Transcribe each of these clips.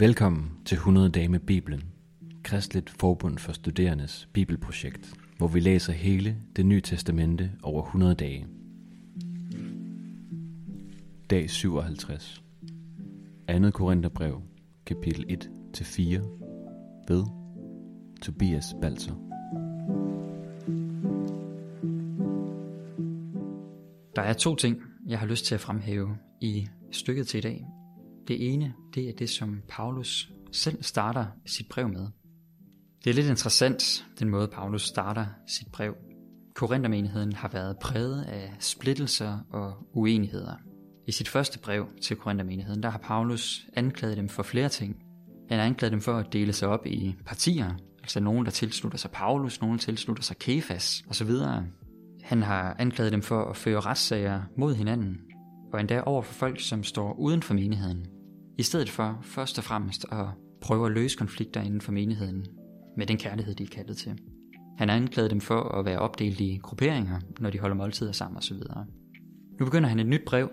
Velkommen til 100 dage med Bibelen, Kristligt Forbund for Studerendes Bibelprojekt, hvor vi læser hele det nye testamente over 100 dage. Dag 57. 2. Korintherbrev, kapitel 1-4, ved Tobias Balser. Der er to ting, jeg har lyst til at fremhæve i stykket til i dag. Det ene, det er det, som Paulus selv starter sit brev med. Det er lidt interessant, den måde Paulus starter sit brev. Korinthermenigheden har været præget af splittelser og uenigheder. I sit første brev til Korinthermenigheden, der har Paulus anklaget dem for flere ting. Han har anklaget dem for at dele sig op i partier, altså nogen, der tilslutter sig Paulus, nogen, der tilslutter sig Kefas osv. Han har anklaget dem for at føre retssager mod hinanden, og endda over for folk, som står uden for menigheden, i stedet for først og fremmest at prøve at løse konflikter inden for menigheden med den kærlighed, de er kaldet til. Han anklagede dem for at være opdelt i grupperinger, når de holder måltider sammen osv. Nu begynder han et nyt brev,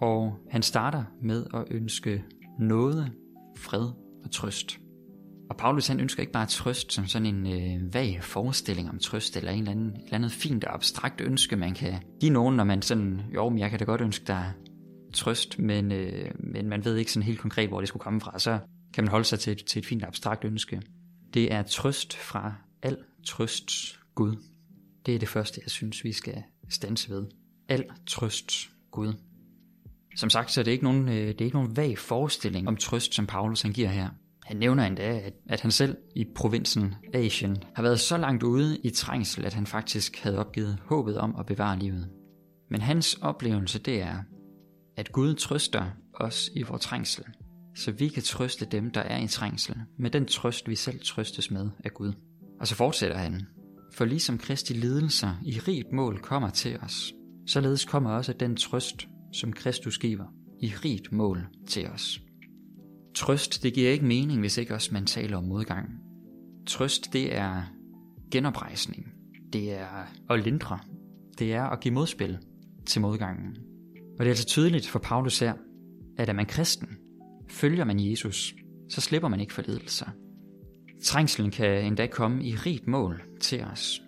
og han starter med at ønske noget, fred og trøst. Og Paulus han ønsker ikke bare trøst som sådan en øh, vag forestilling om trøst, eller en eller anden, et eller andet fint og abstrakt ønske, man kan give nogen, når man sådan, jo, men jeg kan da godt ønske dig trøst, men, øh, men man ved ikke sådan helt konkret, hvor det skulle komme fra, så kan man holde sig til et, til et fint abstrakt ønske. Det er trøst fra al trøst Gud. Det er det første, jeg synes, vi skal stanse ved. Al trøst Gud. Som sagt, så er det ikke nogen, øh, det er ikke nogen vag forestilling om trøst, som Paulus han giver her. Han nævner endda, at, at han selv i provinsen Asien har været så langt ude i trængsel, at han faktisk havde opgivet håbet om at bevare livet. Men hans oplevelse det er, at Gud trøster os i vores trængsel, så vi kan trøste dem, der er i trængsel, med den trøst, vi selv trøstes med af Gud. Og så fortsætter han. For ligesom Kristi lidelser i rigt mål kommer til os, således kommer også den trøst, som Kristus giver, i rigt mål til os. Trøst, det giver ikke mening, hvis ikke også man taler om modgang. Trøst, det er genoprejsning. Det er at lindre. Det er at give modspil til modgangen. Og det er altså tydeligt for Paulus her, at er man kristen, følger man Jesus, så slipper man ikke for lidelser. Trængslen kan endda komme i rigt mål til os.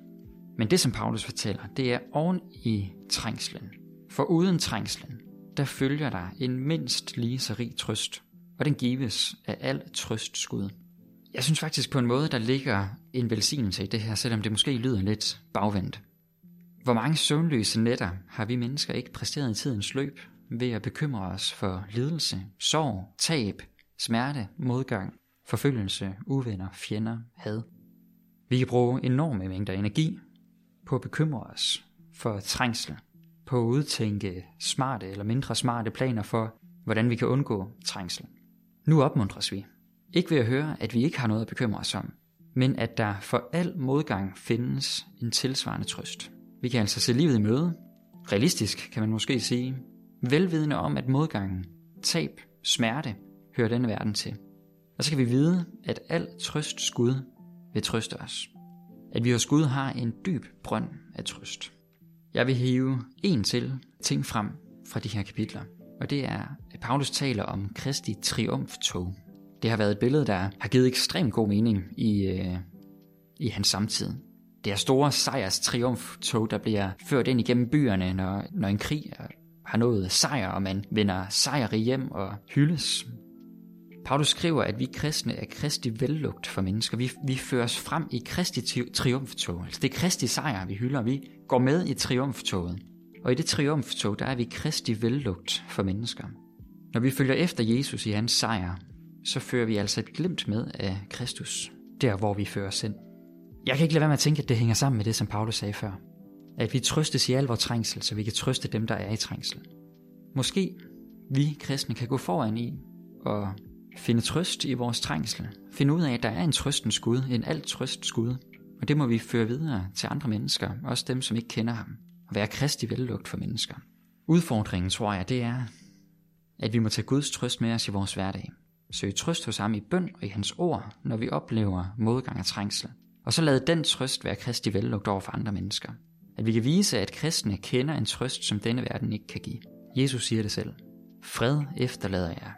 Men det, som Paulus fortæller, det er oven i trængslen. For uden trængslen, der følger der en mindst lige så rig trøst, og den gives af al trøstskud. Jeg synes faktisk på en måde, der ligger en velsignelse i det her, selvom det måske lyder lidt bagvendt. Hvor mange søvnløse nætter har vi mennesker ikke præsteret i tidens løb ved at bekymre os for lidelse, sorg, tab, smerte, modgang, forfølgelse, uvenner, fjender, had. Vi kan bruge enorme mængder energi på at bekymre os for trængsel, på at udtænke smarte eller mindre smarte planer for, hvordan vi kan undgå trængsel. Nu opmuntres vi. Ikke ved at høre, at vi ikke har noget at bekymre os om, men at der for al modgang findes en tilsvarende trøst. Vi kan altså se livet i møde. Realistisk kan man måske sige. Velvidende om, at modgangen, tab, smerte hører denne verden til. Og så kan vi vide, at al trøst skud vil trøste os. At vi hos Gud har en dyb brønd af trøst. Jeg vil hive en til ting frem fra de her kapitler. Og det er, at Paulus taler om Kristi triumftog. Det har været et billede, der har givet ekstremt god mening i, øh, i hans samtid. Det er store sejrs triumftog, der bliver ført ind igennem byerne, når, når en krig har nået sejr, og man vender sejr hjem og hyldes. Paulus skriver, at vi kristne er Kristi vellugt for mennesker. Vi, vi føres frem i Kristi triumftog. Altså det er Kristi sejr, vi hylder. Vi går med i triumftoget. Og i det triumftog, der er vi Kristi vellugt for mennesker. Når vi følger efter Jesus i hans sejr, så fører vi altså et glimt med af Kristus, der hvor vi fører sind. Jeg kan ikke lade være med at tænke, at det hænger sammen med det, som Paulus sagde før. At vi trøstes i al vores trængsel, så vi kan trøste dem, der er i trængsel. Måske vi kristne kan gå foran i og finde trøst i vores trængsel. Finde ud af, at der er en trøstens Gud, en alt trøst Gud. Og det må vi føre videre til andre mennesker, også dem, som ikke kender ham. Og være kristi vellugt for mennesker. Udfordringen, tror jeg, det er, at vi må tage Guds trøst med os i vores hverdag. Søge trøst hos ham i bøn og i hans ord, når vi oplever modgang og trængsel. Og så lade den trøst være Kristi vellugt over for andre mennesker. At vi kan vise, at kristne kender en trøst, som denne verden ikke kan give. Jesus siger det selv. Fred efterlader jeg.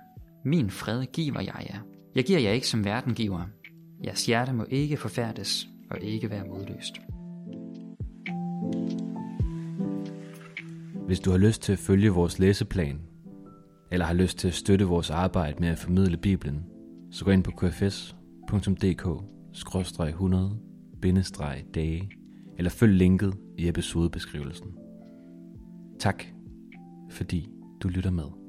Min fred giver jeg jer. Jeg giver jer ikke som verden giver. Jeres hjerte må ikke forfærdes og ikke være modløst. Hvis du har lyst til at følge vores læseplan, eller har lyst til at støtte vores arbejde med at formidle Bibelen, så gå ind på kfs.dk 100-dage, eller følg linket i episodebeskrivelsen. Tak, fordi du lytter med.